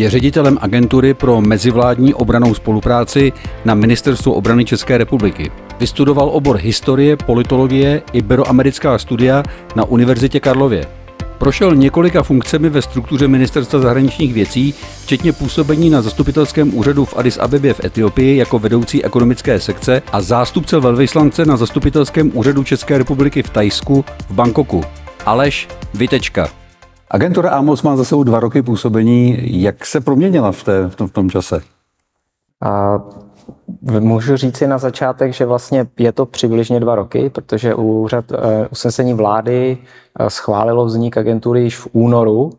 Je ředitelem agentury pro mezivládní obranou spolupráci na Ministerstvu obrany České republiky. Vystudoval obor historie, politologie, iberoamerická studia na Univerzitě Karlově. Prošel několika funkcemi ve struktuře Ministerstva zahraničních věcí, včetně působení na zastupitelském úřadu v Addis Abebě v Etiopii jako vedoucí ekonomické sekce a zástupce velvyslance na zastupitelském úřadu České republiky v Tajsku v Bangkoku. Aleš Vitečka. Agentura Amos má za sebou dva roky působení. Jak se proměnila v, té, v, tom, v tom čase? A můžu říci na začátek, že vlastně je to přibližně dva roky, protože úřad eh, usnesení vlády eh, schválilo vznik agentury již v únoru,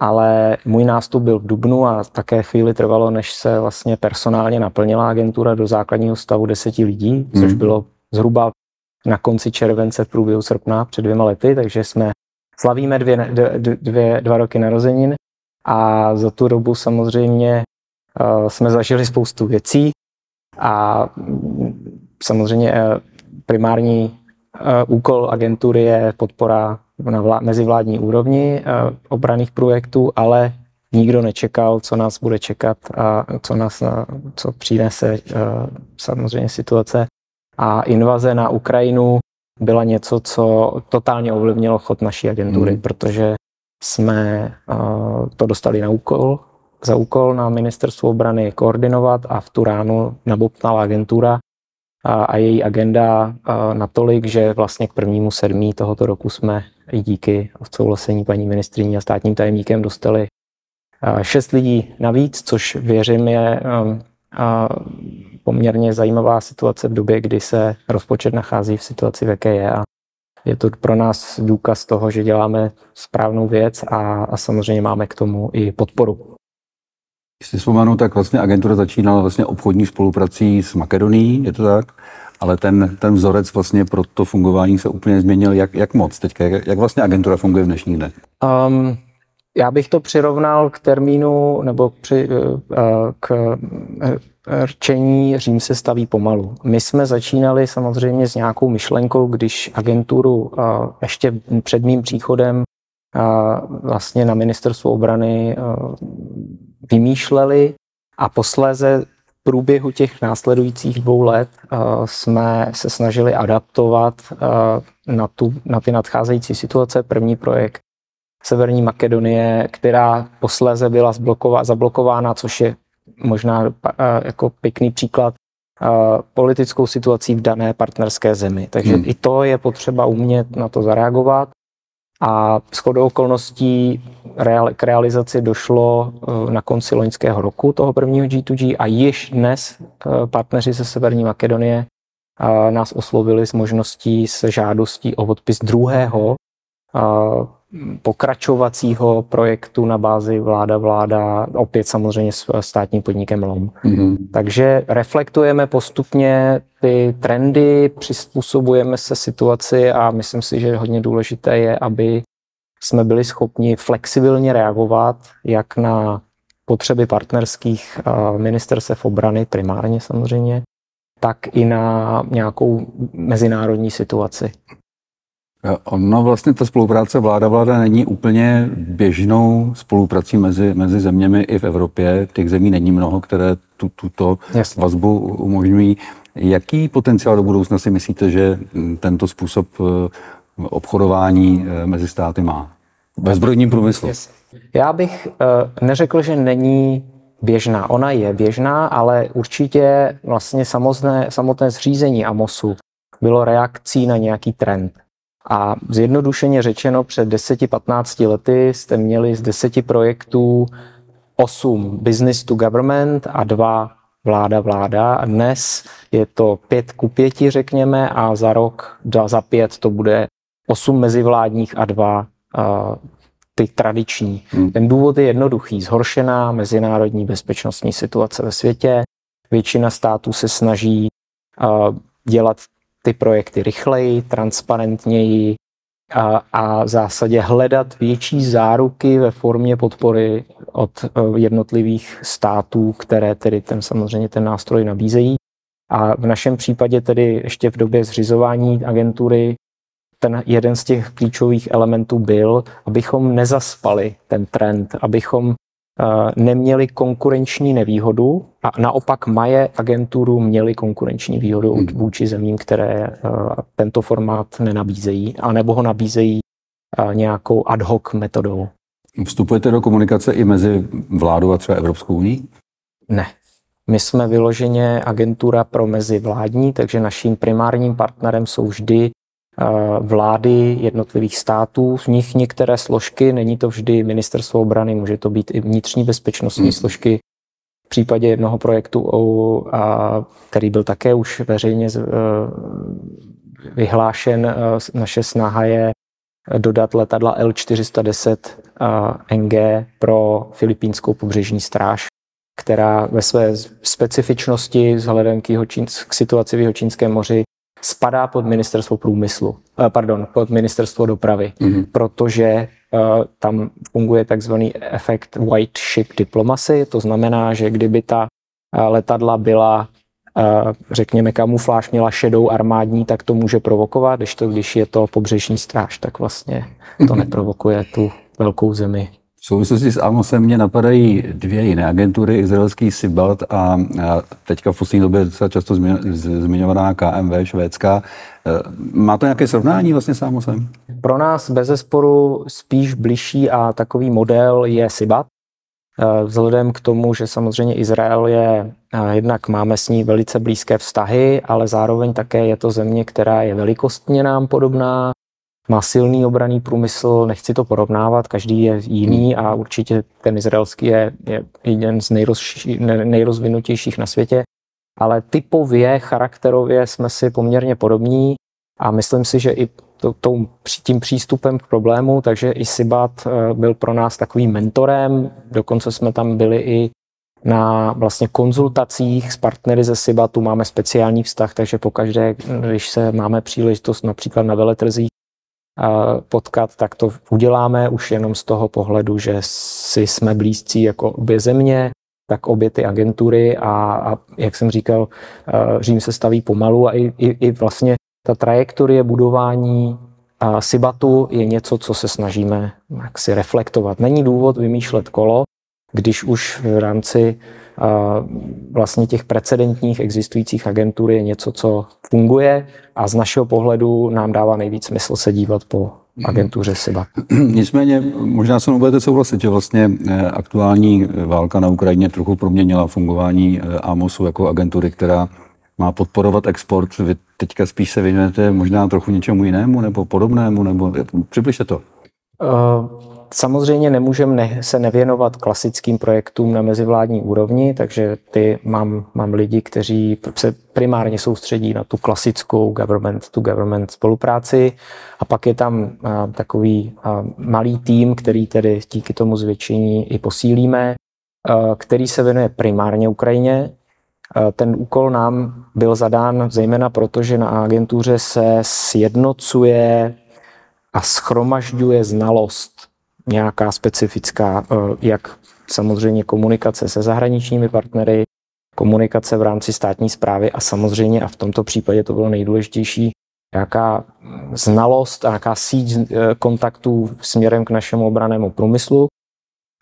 ale můj nástup byl v Dubnu a také chvíli trvalo, než se vlastně personálně naplnila agentura do základního stavu deseti lidí, což hmm. bylo zhruba na konci července v průběhu srpna před dvěma lety, takže jsme slavíme dvě, dvě, dva roky narozenin a za tu dobu samozřejmě uh, jsme zažili spoustu věcí a samozřejmě uh, primární uh, úkol agentury je podpora na vlá, mezivládní úrovni obraných projektů, ale nikdo nečekal, co nás bude čekat a co nás, co přinese samozřejmě situace a invaze na Ukrajinu byla něco, co totálně ovlivnilo chod naší agentury, hmm. protože jsme uh, to dostali na úkol, za úkol na ministerstvu obrany koordinovat a v tu ránu nabopnala agentura a, a její agenda uh, natolik, že vlastně k prvnímu sedmí tohoto roku jsme i díky odsouhlasení paní ministriní a státním tajemníkem dostali uh, šest lidí navíc, což věřím je poměrně zajímavá situace v době, kdy se rozpočet nachází v situaci, v jaké je. A je to pro nás důkaz toho, že děláme správnou věc a, a samozřejmě máme k tomu i podporu. Když si vzpomenu, tak vlastně agentura začínala vlastně obchodní spoluprací s Makedonií, je to tak? Ale ten, ten vzorec vlastně pro to fungování se úplně změnil. Jak, jak moc teďka? Jak, jak vlastně agentura funguje v dnešních dnech? Um, já bych to přirovnal k termínu nebo při, eh, k rčení Řím se staví pomalu. My jsme začínali samozřejmě s nějakou myšlenkou, když agenturu ještě před mým příchodem vlastně na ministerstvu obrany vymýšleli a posléze v průběhu těch následujících dvou let jsme se snažili adaptovat na, tu, na ty nadcházející situace. První projekt Severní Makedonie, která posléze byla zablokována, což je možná jako pěkný příklad politickou situací v dané partnerské zemi. Takže hmm. i to je potřeba umět na to zareagovat. A shodou okolností k realizaci došlo eh, na konci loňského roku toho prvního G2G a již dnes partneři ze Severní Makedonie nás oslovili s možností, s žádostí o podpis druhého pokračovacího projektu na bázi vláda-vláda, opět samozřejmě s státním podnikem LOM. Mm-hmm. Takže reflektujeme postupně ty trendy, přizpůsobujeme se situaci a myslím si, že hodně důležité je, aby jsme byli schopni flexibilně reagovat jak na potřeby partnerských ministerstev obrany, primárně samozřejmě, tak i na nějakou mezinárodní situaci. Ono vlastně ta spolupráce vláda-vláda není úplně běžnou spoluprací mezi, mezi zeměmi i v Evropě. Těch zemí není mnoho, které tu, tuto Jasně. vazbu umožňují. Jaký potenciál do budoucna si myslíte, že tento způsob eh, obchodování eh, mezi státy má? Ve zbrojním průmyslu. Já bych uh, neřekl, že není běžná. Ona je běžná, ale určitě vlastně samotné, samotné zřízení AMOSu bylo reakcí na nějaký trend. A zjednodušeně řečeno, před 10-15 lety jste měli z 10 projektů 8 business to government a 2 vláda vláda. A dnes je to 5 ku 5, řekněme, a za rok, za pět to bude 8 mezivládních a 2 uh, ty tradiční. Hmm. Ten důvod je jednoduchý. Zhoršená mezinárodní bezpečnostní situace ve světě. Většina států se snaží uh, dělat ty projekty rychleji, transparentněji a, a v zásadě hledat větší záruky ve formě podpory od e, jednotlivých států, které tedy ten samozřejmě ten nástroj nabízejí. A v našem případě tedy ještě v době zřizování agentury ten jeden z těch klíčových elementů byl, abychom nezaspali ten trend, abychom neměli konkurenční nevýhodu a naopak maje agenturu měli konkurenční výhodu hmm. vůči zemím, které tento formát nenabízejí, anebo ho nabízejí nějakou ad hoc metodou. Vstupujete do komunikace i mezi vládou a třeba Evropskou unii? Ne. My jsme vyloženě agentura pro mezivládní, takže naším primárním partnerem jsou vždy eh, vlády jednotlivých států, v nich některé složky, není to vždy ministerstvo obrany, může to být i vnitřní bezpečnostní hmm. složky. V případě jednoho projektu, který byl také už veřejně eh, vyhlášen, eh, naše snaha je dodat letadla L410 NG pro filipínskou pobřežní stráž, která ve své specifičnosti vzhledem k, k situaci v Jihočínském moři spadá pod ministerstvo průmyslu, eh, pardon, pod ministerstvo dopravy, mm-hmm. protože uh, tam funguje takzvaný efekt white ship diplomacy, to znamená, že kdyby ta uh, letadla byla řekněme, kamufláž měla šedou armádní, tak to může provokovat, když to, když je to pobřežní stráž, tak vlastně to mhm. neprovokuje tu velkou zemi. V souvislosti s Amosem mě napadají dvě jiné agentury, izraelský Sibalt a teďka v poslední době docela často zmiňovaná KMV švédská. E, má to nějaké srovnání vlastně s Amosem? Pro nás bez zesporu spíš blížší a takový model je Sibat. E, vzhledem k tomu, že samozřejmě Izrael je, e, jednak máme s ní velice blízké vztahy, ale zároveň také je to země, která je velikostně nám podobná, má silný obraný průmysl, nechci to porovnávat, každý je jiný hmm. a určitě ten izraelský je, je jeden z nejrozvinutějších na světě, ale typově, charakterově jsme si poměrně podobní a myslím si, že i to, to, tím přístupem k problému, takže i Sibat eh, byl pro nás takovým mentorem, dokonce jsme tam byli i na vlastně konzultacích s partnery ze Sibatu. Máme speciální vztah, takže pokaždé, když se máme příležitost například na veletrzích potkat, tak to uděláme už jenom z toho pohledu, že si jsme blízcí jako obě země, tak obě ty agentury a, a jak jsem říkal, Řím se staví pomalu a i, i, i vlastně ta trajektorie budování a Sibatu je něco, co se snažíme si reflektovat. Není důvod vymýšlet kolo, když už v rámci vlastně těch precedentních existujících agentur je něco, co funguje a z našeho pohledu nám dává nejvíc smysl se dívat po agentuře SIBA. Nicméně, možná se budete souhlasit, že vlastně eh, aktuální válka na Ukrajině trochu proměnila fungování eh, AMOSu jako agentury, která má podporovat export. Vy teďka spíš se věnujete možná trochu něčemu jinému nebo podobnému, nebo přibližte to. Uh, Samozřejmě nemůžeme ne, se nevěnovat klasickým projektům na mezivládní úrovni, takže ty mám, mám lidi, kteří se primárně soustředí na tu klasickou government-to-government spolupráci a pak je tam a, takový a, malý tým, který tedy díky tomu zvětšení i posílíme, a, který se věnuje primárně Ukrajině. Ten úkol nám byl zadán zejména proto, že na agentuře se sjednocuje a schromažďuje znalost nějaká specifická, eh, jak samozřejmě komunikace se zahraničními partnery, komunikace v rámci státní zprávy a samozřejmě, a v tomto případě to bylo nejdůležitější, nějaká znalost a nějaká síť eh, kontaktů směrem k našemu obranému průmyslu,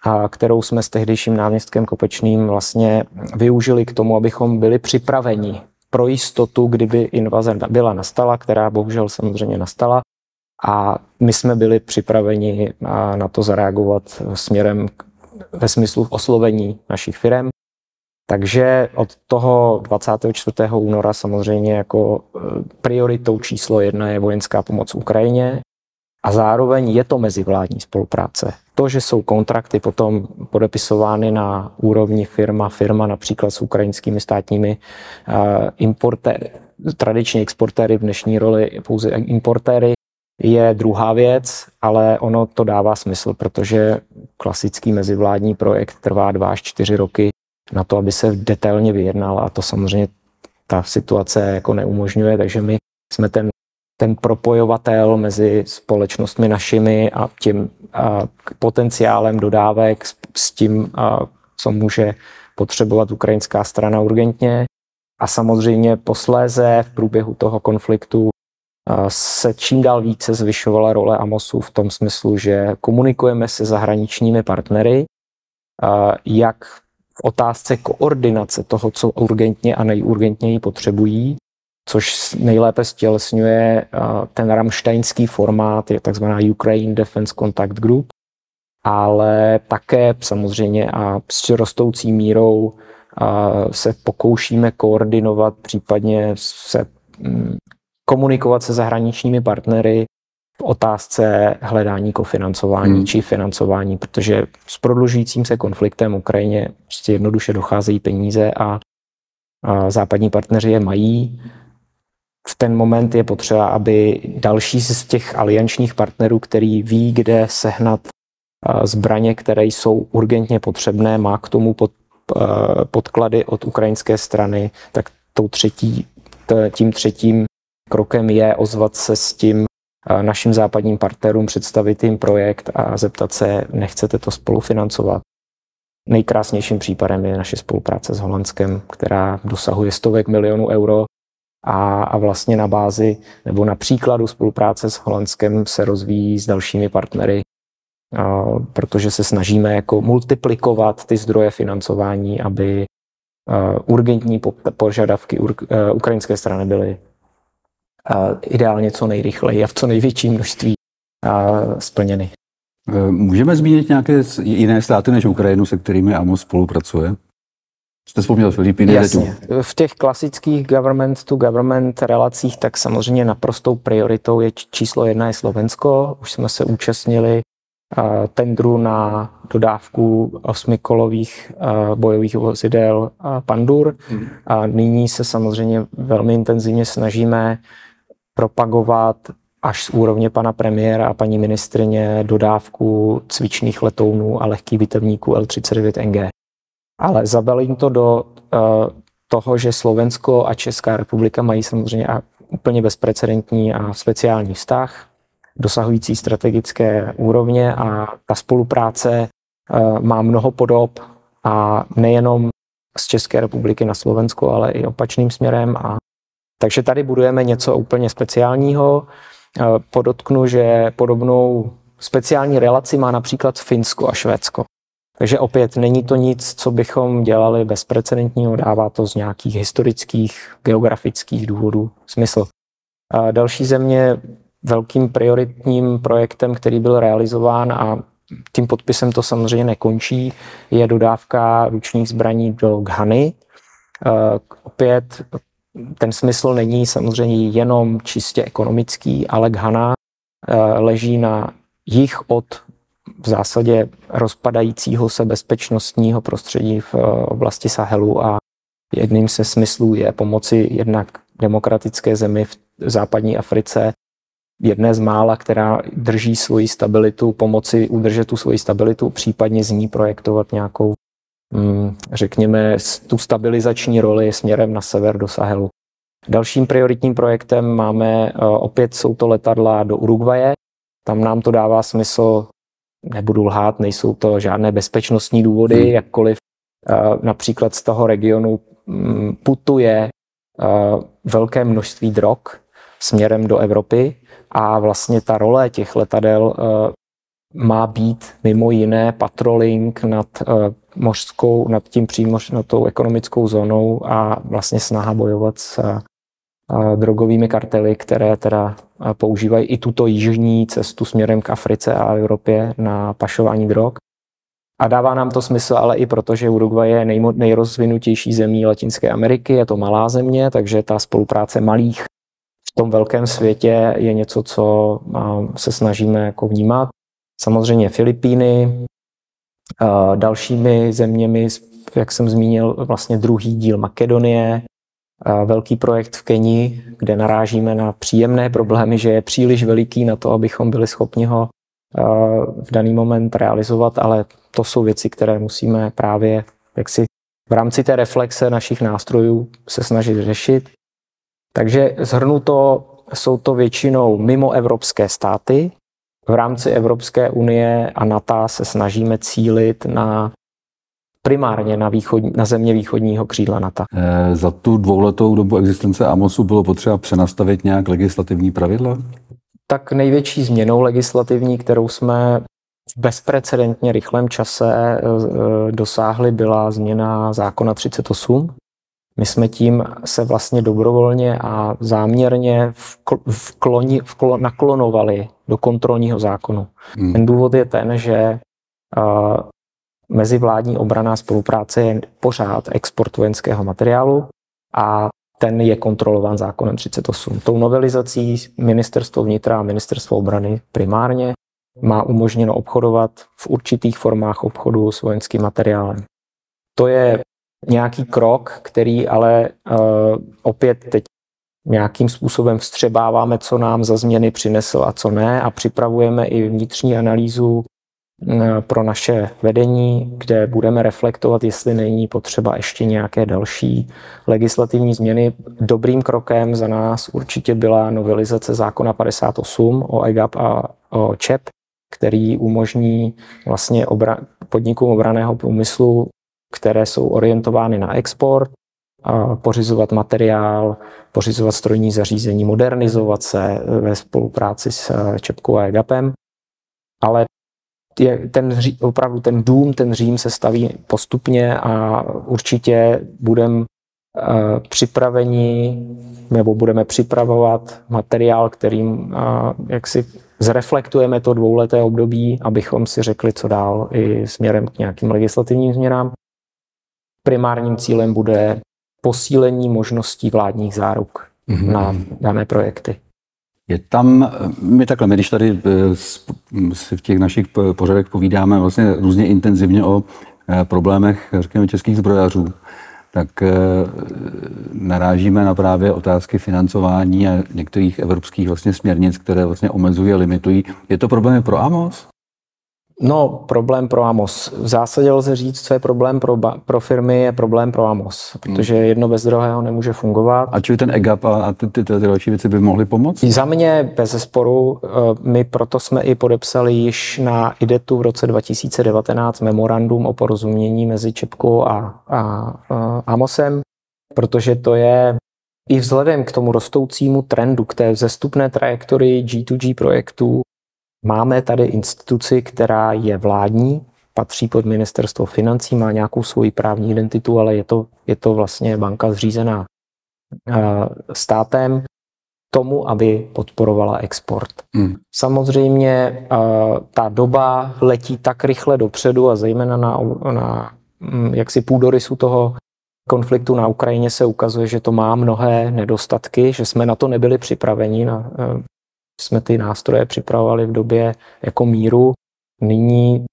a kterou jsme s tehdejším náměstkem Kopečným vlastně využili k tomu, abychom byli připraveni pro jistotu, kdyby invaze byla nastala, která bohužel samozřejmě nastala, a my jsme byli připraveni na to zareagovat směrem ve smyslu oslovení našich firm. Takže od toho 24. února samozřejmě jako e, prioritou číslo jedna je vojenská pomoc Ukrajině a zároveň je to mezivládní spolupráce. To, že jsou kontrakty potom podepisovány na úrovni firma, firma například s ukrajinskými státními e, importéry, tradiční exportéry v dnešní roli pouze importéry, je druhá věc, ale ono to dává smysl, protože klasický mezivládní projekt trvá dva až čtyři roky na to, aby se detailně vyjednal a to samozřejmě ta situace jako neumožňuje, takže my jsme ten, ten propojovatel mezi společnostmi našimi a tím a, potenciálem dodávek s, s tím, a, co může potřebovat ukrajinská strana urgentně. A samozřejmě posléze v průběhu toho konfliktu se čím dál více zvyšovala role Amosu v tom smyslu, že komunikujeme se zahraničními partnery jak v otázce koordinace toho, co urgentně a nejurgentněji potřebují, což nejlépe stělesňuje ten ramštejnský formát, je takzvaná Ukraine Defense Contact Group, ale také samozřejmě a s rostoucí mírou se pokoušíme koordinovat, případně se mm, komunikovat se zahraničními partnery v otázce hledání kofinancování hmm. či financování, protože s prodlužujícím se konfliktem v Ukrajině prostě jednoduše docházejí peníze a, a západní partneři je mají. V ten moment je potřeba, aby další z těch aliančních partnerů, který ví, kde sehnat zbraně, které jsou urgentně potřebné, má k tomu pod, podklady od ukrajinské strany, tak tou třetí, tím třetím krokem je ozvat se s tím našim západním partnerům, představit jim projekt a zeptat se, nechcete to spolufinancovat. Nejkrásnějším případem je naše spolupráce s Holandskem, která dosahuje stovek milionů euro a, a vlastně na bázi nebo na příkladu spolupráce s Holandskem se rozvíjí s dalšími partnery, a, protože se snažíme jako multiplikovat ty zdroje financování, aby a, urgentní požadavky ur, ukrajinské strany byly ideálně co nejrychleji a v co největším množství splněny. E, můžeme zmínit nějaké jiné státy než Ukrajinu, se kterými AMOS spolupracuje? Jste vzpomněl Filipíny? Jasně. V těch klasických government-to-government relacích tak samozřejmě naprostou prioritou je číslo jedna je Slovensko. Už jsme se účastnili tendru na dodávku osmikolových bojových vozidel Pandur. Hmm. A nyní se samozřejmě velmi intenzivně snažíme propagovat až z úrovně pana premiéra a paní ministrině dodávku cvičných letounů a lehkých bitevníků L-39NG. Ale zabalím to do uh, toho, že Slovensko a Česká republika mají samozřejmě a úplně bezprecedentní a speciální vztah, dosahující strategické úrovně a ta spolupráce uh, má mnoho podob a nejenom z České republiky na Slovensko, ale i opačným směrem a takže tady budujeme něco úplně speciálního. Eh, podotknu, že podobnou speciální relaci má například Finsko a Švédsko. Takže opět není to nic, co bychom dělali bezprecedentního, dává to z nějakých historických, geografických důvodů smysl. A další země velkým prioritním projektem, který byl realizován a tím podpisem to samozřejmě nekončí, je dodávka ručních zbraní do Ghany. Eh, opět ten smysl není samozřejmě jenom čistě ekonomický, ale Ghana eh, leží na jich od v zásadě rozpadajícího se bezpečnostního prostředí v eh, oblasti Sahelu a jedním se smyslů je pomoci jednak demokratické zemi v západní Africe, jedné z mála, která drží svoji stabilitu, pomoci udržet tu svoji stabilitu, případně z ní projektovat nějakou řekněme, tu stabilizační roli směrem na sever do Sahelu. Dalším prioritním projektem máme, eh, opět jsou to letadla do Uruguaye. Tam nám to dává smysl, nebudu lhát, nejsou to žádné bezpečnostní důvody, hmm. jakkoliv eh, například z toho regionu mm, putuje eh, velké množství drog směrem do Evropy a vlastně ta role těch letadel má být mimo jiné patrolling nad mořskou, nad tím přímo nad tou ekonomickou zónou a vlastně snaha bojovat s drogovými kartely, které teda používají i tuto jižní cestu směrem k Africe a Evropě na pašování drog. A dává nám to smysl, ale i proto, že Uruguay je nej, nejrozvinutější zemí Latinské Ameriky, je to malá země, takže ta spolupráce malých v tom velkém světě je něco, co se snažíme jako vnímat. Samozřejmě Filipíny, dalšími zeměmi, jak jsem zmínil, vlastně druhý díl Makedonie, velký projekt v Keni, kde narážíme na příjemné problémy, že je příliš veliký na to, abychom byli schopni ho v daný moment realizovat, ale to jsou věci, které musíme právě jaksi v rámci té reflexe našich nástrojů se snažit řešit. Takže zhrnuto jsou to většinou mimo evropské státy, v rámci Evropské unie a NATO se snažíme cílit na primárně na, východ, na země východního křídla NATO. E, za tu dvouletou dobu existence AMOSu bylo potřeba přenastavit nějak legislativní pravidla? Tak největší změnou legislativní, kterou jsme v bezprecedentně rychlém čase dosáhli, byla změna zákona 38, my jsme tím se vlastně dobrovolně a záměrně vkloni, vklo, naklonovali do kontrolního zákonu. Hmm. Ten důvod je ten, že uh, mezivládní obraná spolupráce je pořád export vojenského materiálu a ten je kontrolován zákonem 38. Tou novelizací ministerstvo vnitra a ministerstvo obrany primárně má umožněno obchodovat v určitých formách obchodu s vojenským materiálem. To je nějaký krok, který ale uh, opět teď nějakým způsobem vstřebáváme, co nám za změny přinesl a co ne a připravujeme i vnitřní analýzu eh, pro naše vedení, kde budeme reflektovat, jestli není potřeba ještě nějaké další legislativní změny. Dobrým krokem za nás určitě byla novelizace zákona 58 o EGAP a o ČEP, který umožní vlastně obra- podnikům obraného průmyslu které jsou orientovány na export, pořizovat materiál, pořizovat strojní zařízení, modernizovat se ve spolupráci s eh, Čepkou a EGAPem. Ale je ten, opravdu ten dům, ten Řím se staví postupně a určitě budeme uh, připraveni nebo budeme připravovat materiál, kterým uh, jak si zreflektujeme to dvouleté období, abychom si řekli, co dál i směrem k nějakým legislativním změnám primárním cílem bude posílení možností vládních záruk mm-hmm. na dané projekty. Je tam, my takhle, my když tady eh, si v těch našich pořadech povídáme vlastně různě intenzivně o eh, problémech, řekněme, českých zbrojařů, tak eh, narážíme na právě otázky financování a některých evropských vlastně směrnic, které vlastně omezují a limitují. Je to problém pro AMOS? No, problém pro Amos. V zásadě lze říct, co je problém pro, ba- pro firmy, je problém pro Amos, protože hmm. jedno bez druhého nemůže fungovat. A čili ten EGAP a ty, ty, ty, ty další věci by mohly pomoct? Za mě bez sporu, eh, my proto jsme i podepsali již na IDETu v roce 2019 memorandum o porozumění mezi Čepkou a, a, a Amosem, protože to je i vzhledem k tomu rostoucímu trendu, k té vzestupné trajektorii G2G projektů, Máme tady instituci, která je vládní, patří pod ministerstvo financí, má nějakou svoji právní identitu, ale je to, je to vlastně banka zřízená eh, státem tomu, aby podporovala export. Hmm. Samozřejmě eh, ta doba letí tak rychle dopředu a zejména na, na hm, jaksi půdorysu toho konfliktu na Ukrajině se ukazuje, že to má mnohé nedostatky, že jsme na to nebyli připraveni, na, eh, jsme ty nástroje připravovali v době jako míru. Nyní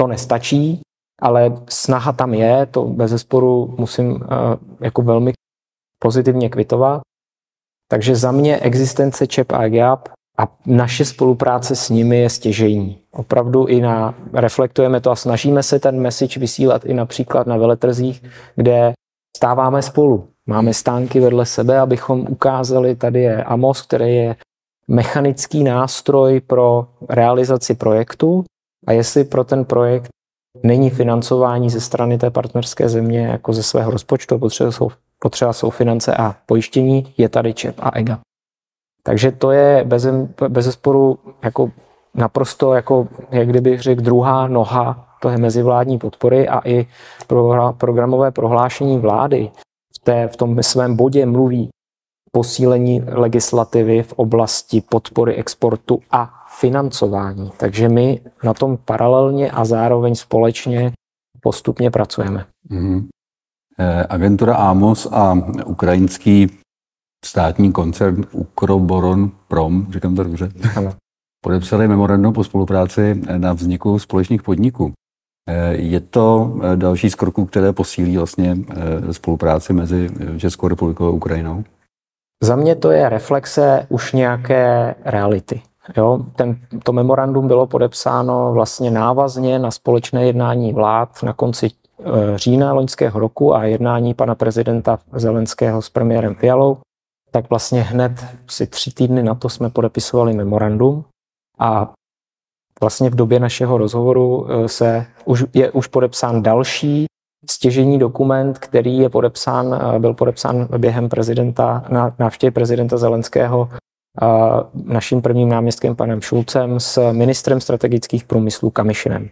to nestačí, ale snaha tam je, to bez zesporu musím uh, jako velmi pozitivně kvitovat. Takže za mě existence ČEP a GAP a naše spolupráce s nimi je stěžejní. Opravdu i na, reflektujeme to a snažíme se ten message vysílat i například na veletrzích, kde stáváme spolu. Máme stánky vedle sebe, abychom ukázali, tady je Amos, který je mechanický nástroj pro realizaci projektu a jestli pro ten projekt není financování ze strany té partnerské země jako ze svého rozpočtu, potřeba jsou, potřeba jsou finance a pojištění, je tady ČEP a EGA. Takže to je bez, bez sporu jako naprosto, jako, jak kdybych řekl, druhá noha toho mezivládní podpory a i pro, programové prohlášení vlády v, té, v tom svém bodě mluví posílení legislativy v oblasti podpory exportu a financování. Takže my na tom paralelně a zároveň společně postupně pracujeme. Mm-hmm. Agentura AMOS a ukrajinský státní koncern Ukroboron Prom, říkám to dobře, ano. podepsali memorandum po spolupráci na vzniku společných podniků. Eh, je to další z kroků, které posílí vlastně spolupráci mezi Českou republikou a Ukrajinou? Za mě to je reflexe už nějaké reality. Jo, ten, to memorandum bylo podepsáno vlastně návazně na společné jednání vlád na konci e, října loňského roku a jednání pana prezidenta Zelenského s premiérem Fialou, tak vlastně hned si tři týdny na to jsme podepisovali memorandum a vlastně v době našeho rozhovoru e, se už, je už podepsán další stěžení dokument, který je podepsán, eh, byl podepsán během prezidenta, na návštěvě prezidenta Zelenského naším prvním náměstkem panem Šulcem s ministrem strategických průmyslů Kamišinem.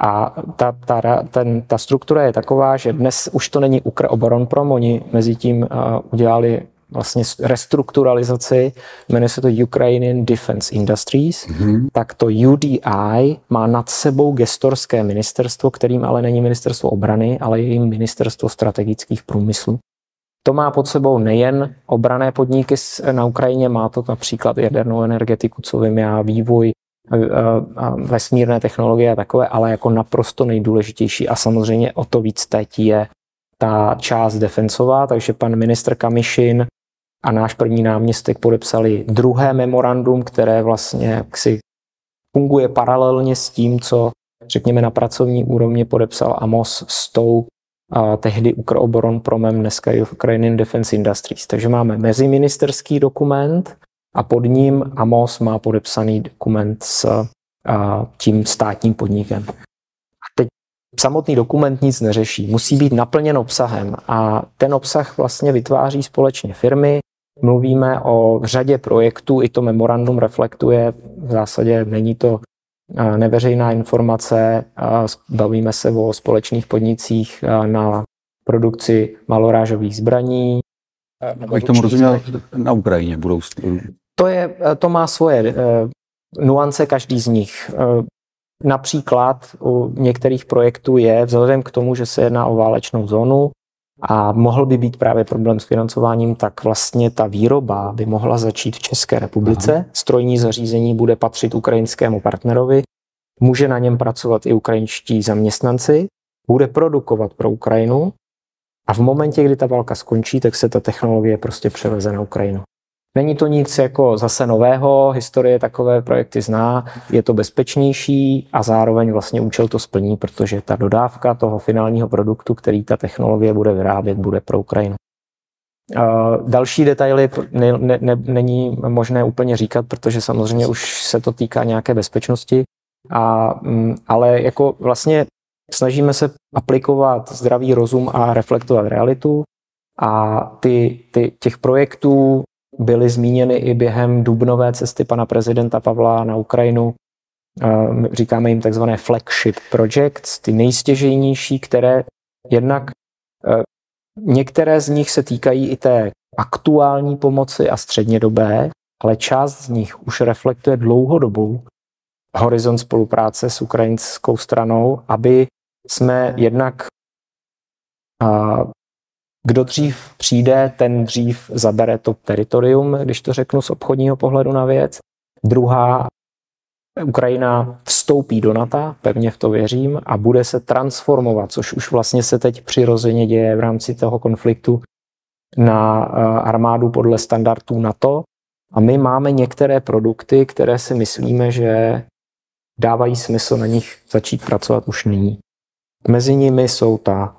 A ta, ta, ten, ta struktura je taková, že dnes už to není Ukroboronprom, oni mezi tím uh, udělali vlastně restrukturalizaci, jmenuje se to Ukrainian Defense Industries, mm-hmm. tak to UDI má nad sebou gestorské ministerstvo, kterým ale není ministerstvo obrany, ale je jim ministerstvo strategických průmyslů. To má pod sebou nejen obrané podniky na Ukrajině, má to například jadernou energetiku, co vím já, vývoj vesmírné technologie a takové, ale jako naprosto nejdůležitější a samozřejmě o to víc teď je ta část defensová, takže pan ministr Kamišin a náš první náměstek podepsali druhé memorandum, které vlastně si funguje paralelně s tím, co řekněme na pracovní úrovni podepsal Amos s tou a tehdy Ukroboronpromem, dneska je Ukrainian Defense Industries. Takže máme meziministerský dokument a pod ním Amos má podepsaný dokument s a, tím státním podnikem. A teď samotný dokument nic neřeší, musí být naplněn obsahem a ten obsah vlastně vytváří společně firmy, Mluvíme o řadě projektů, i to memorandum reflektuje, v zásadě není to neveřejná informace, bavíme se o společných podnicích na produkci malorážových zbraní. Jak tomu rozuměl, na Ukrajině budou... To, je, to má svoje e, nuance každý z nich. E, například u některých projektů je, vzhledem k tomu, že se jedná o válečnou zónu, a mohl by být právě problém s financováním, tak vlastně ta výroba by mohla začít v České republice. Aha. Strojní zařízení bude patřit ukrajinskému partnerovi, může na něm pracovat i ukrajinští zaměstnanci, bude produkovat pro Ukrajinu a v momentě, kdy ta válka skončí, tak se ta technologie prostě převeze na Ukrajinu. Není to nic jako zase nového, historie takové projekty zná, je to bezpečnější a zároveň vlastně účel to splní, protože ta dodávka toho finálního produktu, který ta technologie bude vyrábět, bude pro Ukrajinu. Další detaily ne, ne, ne, není možné úplně říkat, protože samozřejmě už se to týká nějaké bezpečnosti, a, mm, ale jako vlastně snažíme se aplikovat zdravý rozum a reflektovat realitu a ty, ty, těch projektů byly zmíněny i během dubnové cesty pana prezidenta Pavla na Ukrajinu. Říkáme jim takzvané flagship projects, ty nejstěžejnější, které jednak e, některé z nich se týkají i té aktuální pomoci a střednědobé, ale část z nich už reflektuje dlouhodobou horizont spolupráce s ukrajinskou stranou, aby jsme jednak kdo dřív přijde, ten dřív zabere to teritorium, když to řeknu z obchodního pohledu na věc. Druhá, Ukrajina vstoupí do NATO, pevně v to věřím, a bude se transformovat, což už vlastně se teď přirozeně děje v rámci toho konfliktu na eh, armádu podle standardů NATO. A my máme některé produkty, které si myslíme, že dávají smysl na nich začít pracovat už nyní. Mezi nimi jsou ta,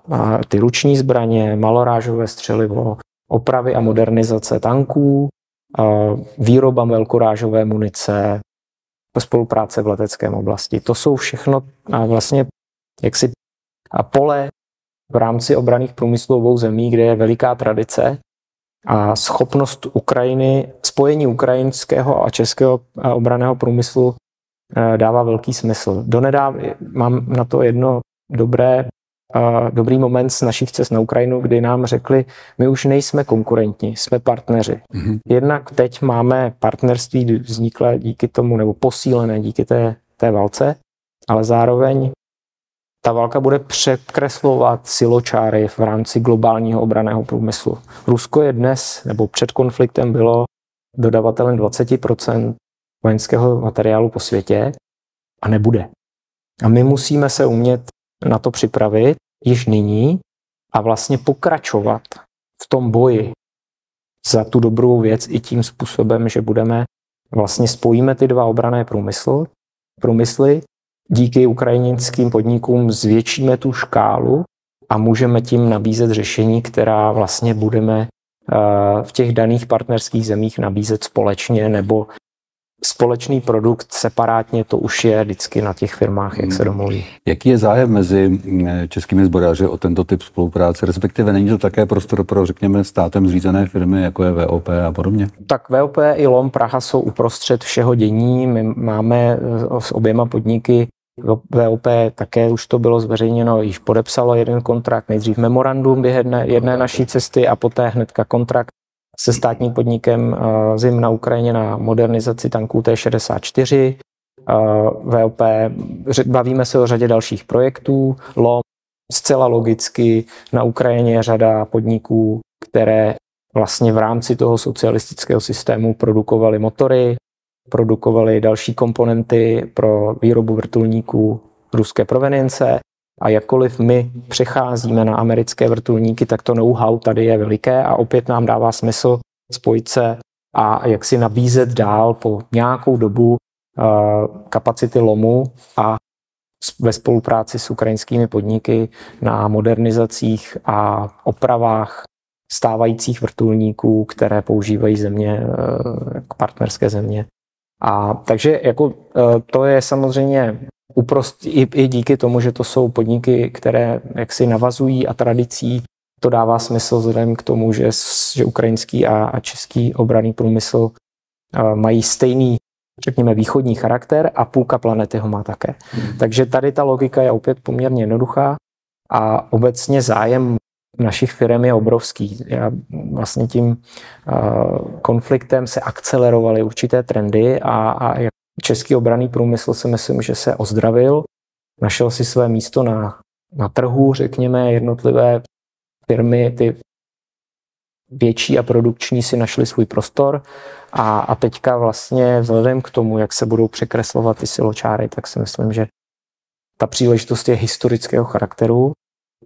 ty ruční zbraně, malorážové střelivo, opravy a modernizace tanků, výroba velkorážové munice, spolupráce v leteckém oblasti. To jsou všechno vlastně jaksi pole v rámci obraných průmyslů obou zemí, kde je veliká tradice a schopnost Ukrajiny, spojení ukrajinského a českého obraného průmyslu dává velký smysl. Donedáv, mám na to jedno dobré, uh, dobrý moment z našich cest na Ukrajinu, kdy nám řekli, my už nejsme konkurentní, jsme partneři. Mm-hmm. Jednak teď máme partnerství vzniklé díky tomu, nebo posílené díky té, té válce, ale zároveň ta válka bude překreslovat siločáry v rámci globálního obraného průmyslu. Rusko je dnes, nebo před konfliktem bylo dodavatelem 20% vojenského materiálu po světě a nebude. A my musíme se umět na to připravit již nyní a vlastně pokračovat v tom boji za tu dobrou věc i tím způsobem, že budeme vlastně spojíme ty dva obrané průmysl, průmysly, díky ukrajinským podnikům zvětšíme tu škálu a můžeme tím nabízet řešení, která vlastně budeme eh, v těch daných partnerských zemích nabízet společně nebo společný produkt separátně, to už je vždycky na těch firmách, jak se hmm. domluví. Jaký je zájem mezi eh, českými zboráři o tento typ spolupráce, respektive není to také prostor pro, řekněme, státem zřízené firmy, jako je VOP a podobně? Tak VOP i LOM Praha jsou uprostřed všeho dění. My máme eh, s oběma podniky VOP také už to bylo zveřejněno, již podepsalo jeden kontrakt, nejdřív memorandum během jedné, jedné naší cesty a poté hnedka kontrakt se státním podnikem uh, ZIM na Ukrajině na modernizaci tanků T-64. Uh, VOP, bavíme se o řadě dalších projektů. LOM, zcela logicky, na Ukrajině je řada podniků, které vlastně v rámci toho socialistického systému produkovaly motory, produkovali další komponenty pro výrobu vrtulníků ruské provenience a jakkoliv my přecházíme na americké vrtulníky, tak to know-how tady je veliké a opět nám dává smysl spojit se a jak si nabízet dál po nějakou dobu eh, kapacity lomu a ve spolupráci s ukrajinskými podniky na modernizacích a opravách stávajících vrtulníků, které používají země, eh, partnerské země. A takže jako e, to je samozřejmě uprost, i, i díky tomu, že to jsou podniky, které jaksi navazují a tradicí, to dává smysl vzhledem k tomu, že, že ukrajinský a, a český obraný průmysl mají stejný, řekněme, východní charakter a půlka planety ho má také. Hmm. Takže tady ta logika je opět poměrně jednoduchá a obecně zájem našich firm je obrovský. Já vlastně tím konfliktem se akcelerovaly určité trendy a, a český obraný průmysl si myslím, že se ozdravil, našel si své místo na, na trhu, řekněme, jednotlivé firmy, ty větší a produkční si našli svůj prostor. A, a teďka vlastně vzhledem k tomu, jak se budou překreslovat ty siločáry, tak si myslím, že ta příležitost je historického charakteru.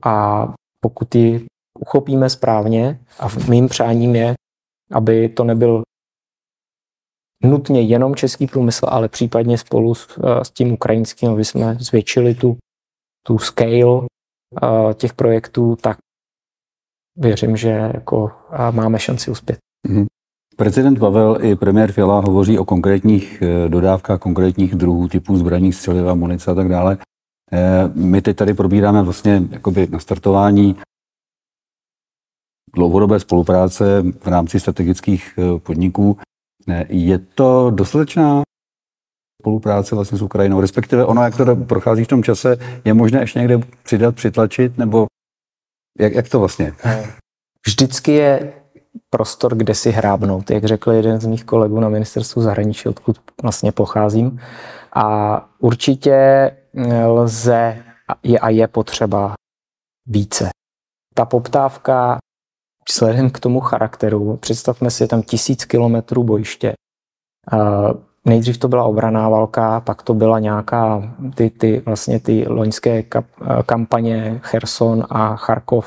A pokud ji uchopíme správně a mým přáním je, aby to nebyl nutně jenom český průmysl, ale případně spolu s, eh, s tím ukrajinským, aby jsme zvětšili tu, tu scale uh, těch projektů, tak věřím, že jako máme šanci uspět. Mm-hmm. Prezident Pavel i premiér Fiala hovoří o konkrétních dodávkách, konkrétních druhů typů zbraní, střeliva, munice a tak dále. My teď tady probíráme vlastně jakoby nastartování dlouhodobé spolupráce v rámci strategických eh, Je to dostatečná spolupráce vlastně s Ukrajinou, respektive ono, jak to prochází v tom čase, je možné ještě někde přidat, přitlačit, nebo jak, jak to vlastně? Vždycky je prostor, kde si hrábnout, jak řekl jeden z mých kolegů na ministerstvu zahraničí, odkud vlastně pocházím. A určitě lze je a je potřeba více. Ta poptávka vzhledem k tomu charakteru, představme si, tam tisíc kilometrů bojiště. Nejdřív to byla obraná válka, pak to byla nějaká ty, ty vlastně ty loňské kap, kampaně Cherson a Charkov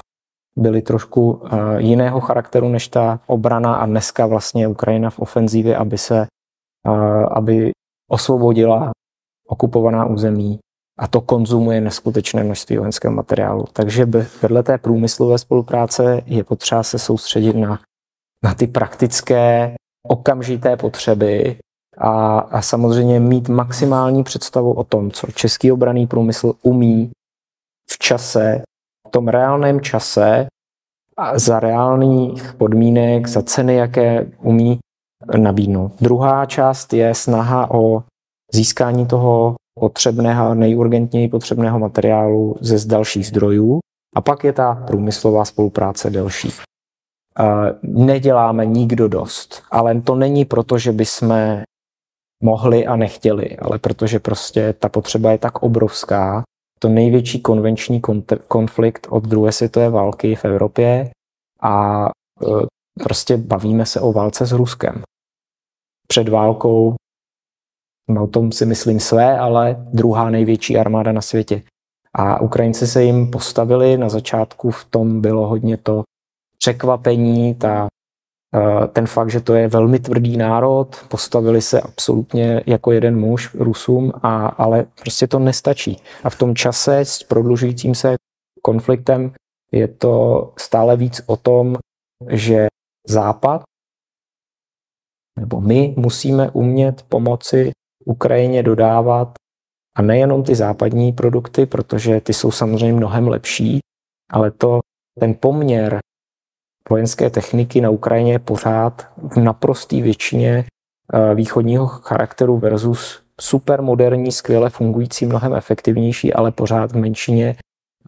byly trošku jiného charakteru než ta obrana a dneska vlastně Ukrajina v ofenzívě, aby se aby osvobodila okupovaná území, a to konzumuje neskutečné množství vojenského materiálu. Takže vedle té průmyslové spolupráce je potřeba se soustředit na, na ty praktické, okamžité potřeby a, a samozřejmě mít maximální představu o tom, co český obraný průmysl umí v čase, v tom reálném čase a za reálných podmínek, za ceny, jaké umí nabídnout. Druhá část je snaha o získání toho potřebného, nejurgentněji potřebného materiálu ze z dalších zdrojů a pak je ta průmyslová spolupráce delší. Neděláme nikdo dost, ale to není proto, že bychom mohli a nechtěli, ale protože prostě ta potřeba je tak obrovská. To největší konvenční konflikt od druhé světové války v Evropě a e, prostě bavíme se o válce s Ruskem. Před válkou No, tom si myslím své, ale druhá největší armáda na světě. A Ukrajinci se jim postavili, na začátku v tom bylo hodně to překvapení, ta, eh, ten fakt, že to je velmi tvrdý národ, postavili se absolutně jako jeden muž Rusům, a, ale prostě to nestačí. A v tom čase s prodlužujícím se konfliktem je to stále víc o tom, že Západ nebo my musíme umět pomoci Ukrajině dodávat a nejenom ty západní produkty, protože ty jsou samozřejmě mnohem lepší, ale to ten poměr vojenské techniky na Ukrajině je pořád v naprostý většině eh, východního charakteru versus super moderní, skvěle fungující, mnohem efektivnější, ale pořád v menšině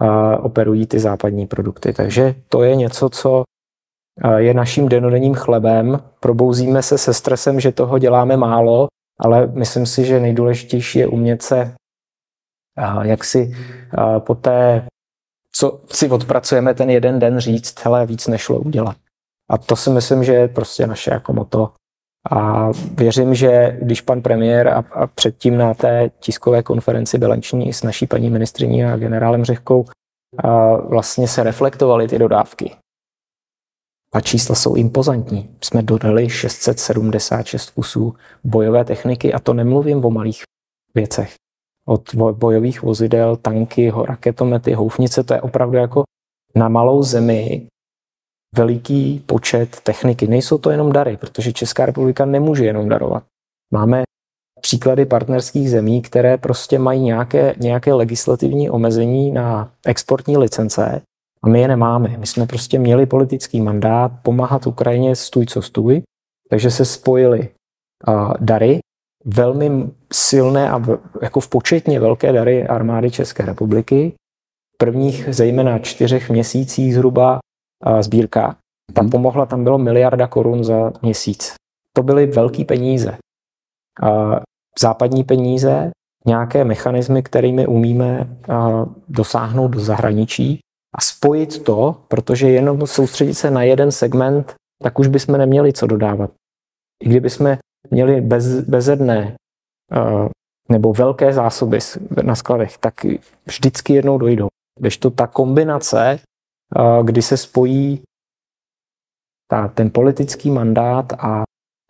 eh, operují ty západní produkty. Takže to je něco, co eh, je naším denodenním chlebem. Probouzíme se se stresem, že toho děláme málo, ale myslím si, že nejdůležitější je umět se jak si po té co si odpracujeme ten jeden den říct, hele, víc nešlo udělat. A to si myslím, že je prostě naše jako moto. A věřím, že když pan premiér a, a předtím na té tiskové konferenci bilanční s naší paní ministriní a generálem Řehkou a vlastně se reflektovaly ty dodávky. A čísla jsou impozantní. Jsme dodali 676 kusů bojové techniky a to nemluvím o malých věcech od bojových vozidel, tanky, raketomety, houfnice, to je opravdu jako na malou zemi veliký počet techniky. Nejsou to jenom dary, protože Česká republika nemůže jenom darovat. Máme příklady partnerských zemí, které prostě mají nějaké, nějaké legislativní omezení na exportní licence a my je nemáme. My jsme prostě měli politický mandát pomáhat Ukrajině stůj co stůj, takže se spojili uh, dary velmi silné a v, jako v početně velké dary armády České republiky. V prvních zejména čtyřech měsících zhruba a, sbírka. Ta hmm. pomohla, tam bylo miliarda korun za měsíc. To byly velké peníze. A západní peníze, nějaké mechanismy, kterými umíme dosáhnout do zahraničí a spojit to, protože jenom soustředit se na jeden segment, tak už bychom neměli co dodávat. I kdyby jsme měli bez, bezedné uh, nebo velké zásoby na skladech, tak vždycky jednou dojdou. Když to ta kombinace, uh, kdy se spojí ta, ten politický mandát a,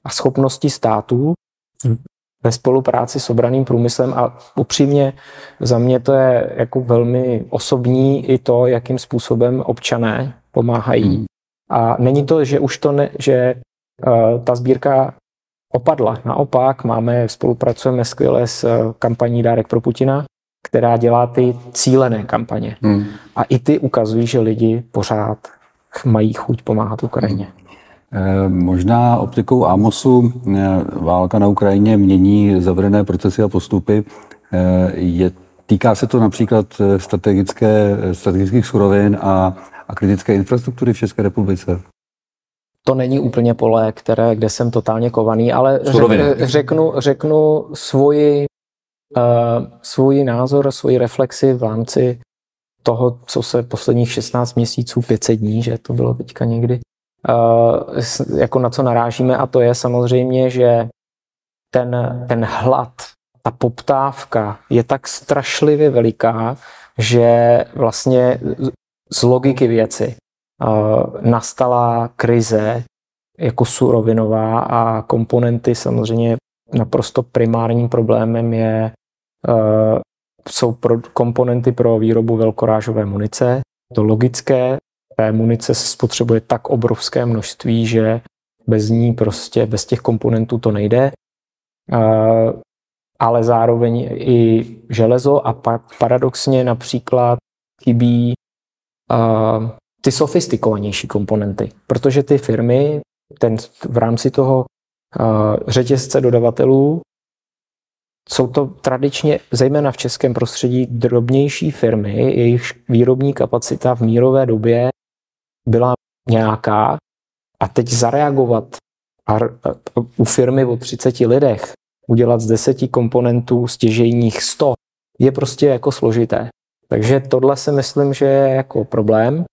a schopnosti států ve spolupráci s obraným průmyslem a upřímně za mě to je jako velmi osobní i to, jakým způsobem občané pomáhají. Hmm. A není to, že už to ne, že uh, ta sbírka opadla. Naopak máme, spolupracujeme skvěle s eh, kampaní Dárek pro Putina, která dělá ty cílené kampaně. Hmm. A i ty ukazují, že lidi pořád mají chuť pomáhat Ukrajině. Hmm. Možná optikou Amosu eh, válka na Ukrajině mění zavedené procesy a postupy. Je, týká se to například strategické, strategických surovin a, a kritické infrastruktury v České republice? to není úplně pole, které, kde jsem totálně kovaný, ale řek, řeknu, řeknu svoji, uh, svůj názor, svoji reflexi v rámci toho, co se posledních 16 měsíců, 500 dní, že to bylo teďka někdy, jako na co narážíme a to je samozřejmě, že ten, ten hlad, ta poptávka je tak strašlivě veliká, že vlastně z logiky věci nastala krize jako surovinová a komponenty samozřejmě naprosto primárním problémem je, jsou pro, komponenty pro výrobu velkorážové munice. To logické, té munice se spotřebuje tak obrovské množství, že bez ní prostě, bez těch komponentů to nejde. Ale zároveň i železo a pak paradoxně například chybí ty sofistikovanější komponenty, protože ty firmy ten, v rámci toho řetězce dodavatelů jsou to tradičně, zejména v českém prostředí, drobnější firmy, jejich výrobní kapacita v mírové době byla nějaká a teď zareagovat a, u firmy o 30 lidech udělat z deseti komponentů stěžejních 100 je prostě jako složité. Takže tohle si myslím, že je jako problém.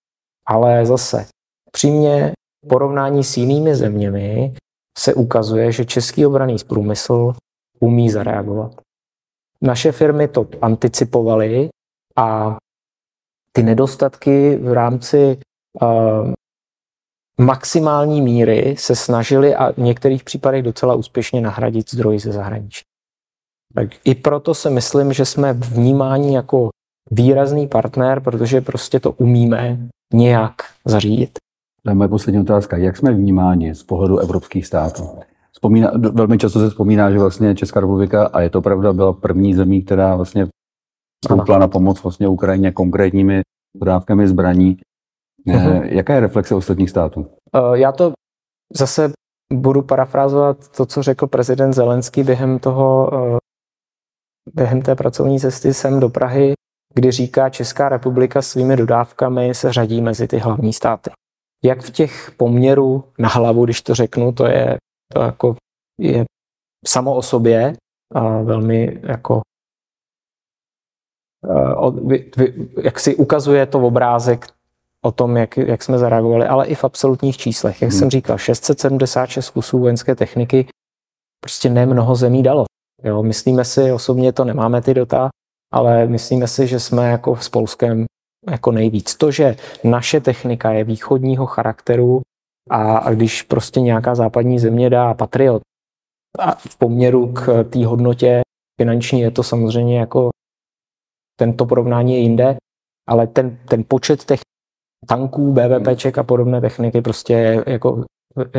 Ale zase, přímě porovnání s jinými zeměmi se ukazuje, že český obraný průmysl umí zareagovat. Naše firmy to anticipovaly a ty nedostatky v rámci maximální míry se snažili a v některých případech docela úspěšně nahradit zdroji ze zahraničí. Tak i proto se myslím, že jsme vnímáni jako výrazný partner, protože prostě to umíme nějak zařídit. To je moje poslední otázka. Jak jsme vnímáni z pohledu evropských států? Vzpomíná, velmi často se vzpomíná, že vlastně Česká republika, a je to pravda, byla první zemí, která vlastně vstoupila na pomoc vlastně Ukrajině konkrétními dodávkami zbraní. Uh-huh. Jaká je reflexe ostatních států? Já to zase budu parafrázovat to, co řekl prezident Zelenský během toho, během té pracovní cesty sem do Prahy, kdy říká Česká republika svými dodávkami se řadí mezi ty hlavní státy. Jak v těch poměrů na hlavu, když to řeknu, to je, to jako je samo o sobě a velmi jako jak si ukazuje to obrázek o tom, jak, jak jsme zareagovali, ale i v absolutních číslech. Jak hmm. jsem říkal, 676 kusů vojenské techniky prostě nemnoho zemí dalo. Jo, myslíme si, osobně to nemáme ty data, ale myslíme si, že jsme jako s Polskem jako nejvíc. To, že naše technika je východního charakteru a, a když prostě nějaká západní země dá Patriot a v poměru k té hodnotě finanční je to samozřejmě jako tento porovnání je jinde, ale ten, ten počet těch tanků, BVPček a podobné techniky prostě je jako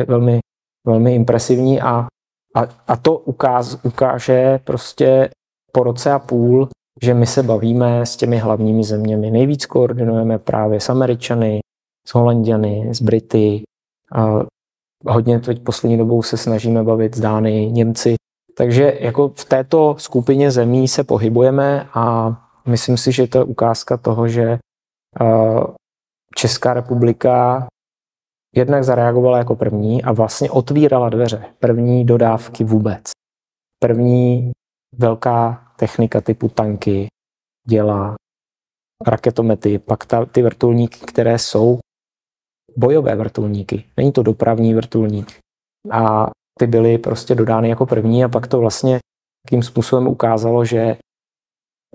velmi, velmi impresivní a, a, a to ukáz, ukáže prostě po roce a půl, že my se bavíme s těmi hlavními zeměmi. Nejvíc koordinujeme právě s Američany, s Holandiany, s Brity. A hodně teď poslední dobou se snažíme bavit s Dány, Němci. Takže jako v této skupině zemí se pohybujeme a myslím si, že to je ukázka toho, že Česká republika jednak zareagovala jako první a vlastně otvírala dveře. První dodávky vůbec. První velká technika typu tanky dělá raketomety, pak ta, ty vrtulníky, které jsou bojové vrtulníky. Není to dopravní vrtulník. A ty byly prostě dodány jako první a pak to vlastně takým způsobem ukázalo, že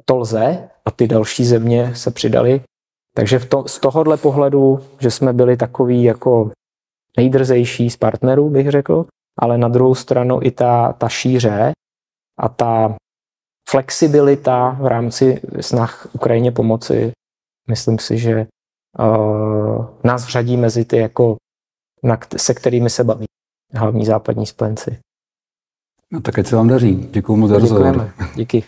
to lze a ty další země se přidaly. Takže v to, z tohohle pohledu, že jsme byli takový jako nejdrzejší z partnerů, bych řekl, ale na druhou stranu i ta, ta šíře a ta flexibilita v rámci snah Ukrajině pomoci, myslím si, že uh, nás řadí mezi ty, jako, na, se kterými se baví hlavní západní spojenci. No tak ať se vám daří. Děkuji moc za rozhovor. Díky.